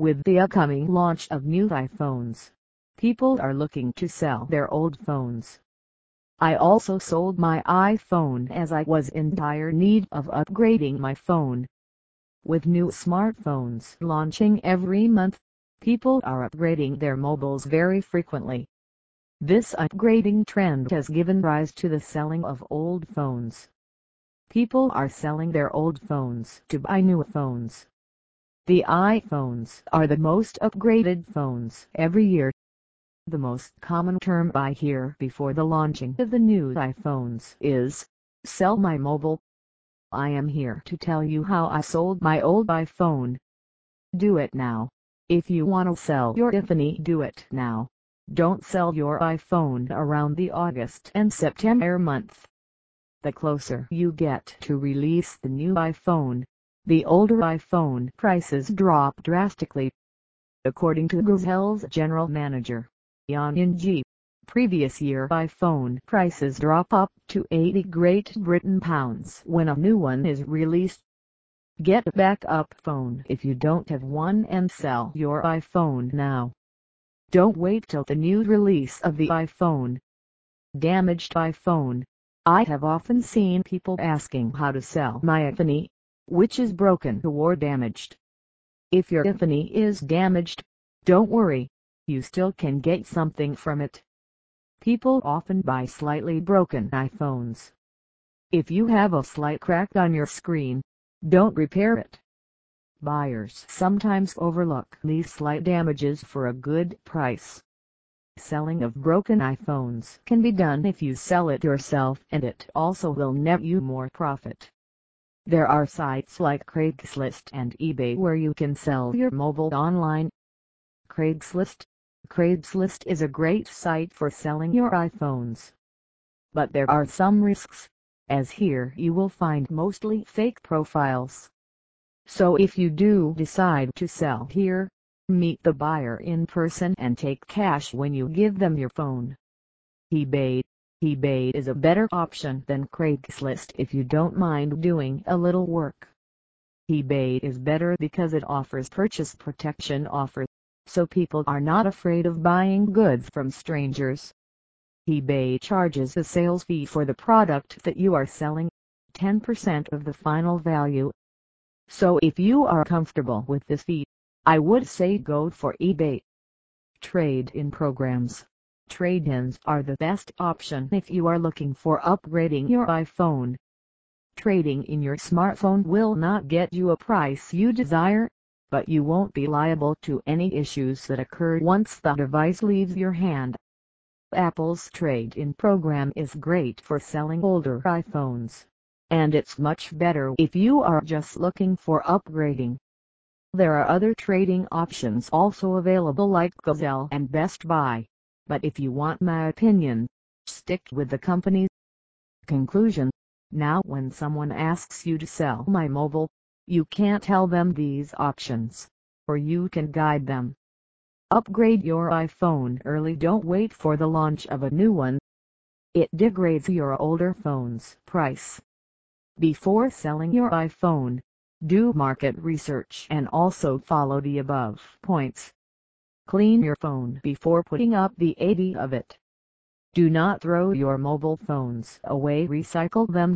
With the upcoming launch of new iPhones, people are looking to sell their old phones. I also sold my iPhone as I was in dire need of upgrading my phone. With new smartphones launching every month, people are upgrading their mobiles very frequently. This upgrading trend has given rise to the selling of old phones. People are selling their old phones to buy new phones. The iPhones are the most upgraded phones every year. The most common term I hear before the launching of the new iPhones is, sell my mobile. I am here to tell you how I sold my old iPhone. Do it now. If you want to sell your iPhone do it now. Don't sell your iPhone around the August and September month. The closer you get to release the new iPhone, the older iPhone prices drop drastically. According to Gazelle's general manager, Jan Ng, previous year iPhone prices drop up to 80 Great Britain pounds when a new one is released. Get a backup phone if you don't have one and sell your iPhone now. Don't wait till the new release of the iPhone. Damaged iPhone I have often seen people asking how to sell my iPhone, which is broken or damaged. If your iPhone is damaged, don't worry, you still can get something from it. People often buy slightly broken iPhones. If you have a slight crack on your screen, don't repair it. Buyers sometimes overlook these slight damages for a good price. Selling of broken iPhones can be done if you sell it yourself and it also will net you more profit. There are sites like Craigslist and eBay where you can sell your mobile online. Craigslist Craigslist is a great site for selling your iPhones. But there are some risks, as here you will find mostly fake profiles. So if you do decide to sell here, Meet the buyer in person and take cash when you give them your phone. eBay eBay is a better option than Craigslist if you don't mind doing a little work. eBay is better because it offers purchase protection offer, so people are not afraid of buying goods from strangers. eBay charges a sales fee for the product that you are selling, 10% of the final value. So if you are comfortable with this fee, I would say go for eBay. Trade-in programs. Trade-ins are the best option if you are looking for upgrading your iPhone. Trading in your smartphone will not get you a price you desire, but you won't be liable to any issues that occur once the device leaves your hand. Apple's trade-in program is great for selling older iPhones, and it's much better if you are just looking for upgrading. There are other trading options also available like Gazelle and Best Buy, but if you want my opinion, stick with the company. Conclusion Now when someone asks you to sell my mobile, you can't tell them these options, or you can guide them. Upgrade your iPhone early don't wait for the launch of a new one. It degrades your older phone's price. Before selling your iPhone, do market research and also follow the above points. Clean your phone before putting up the 80 of it. Do not throw your mobile phones away recycle them.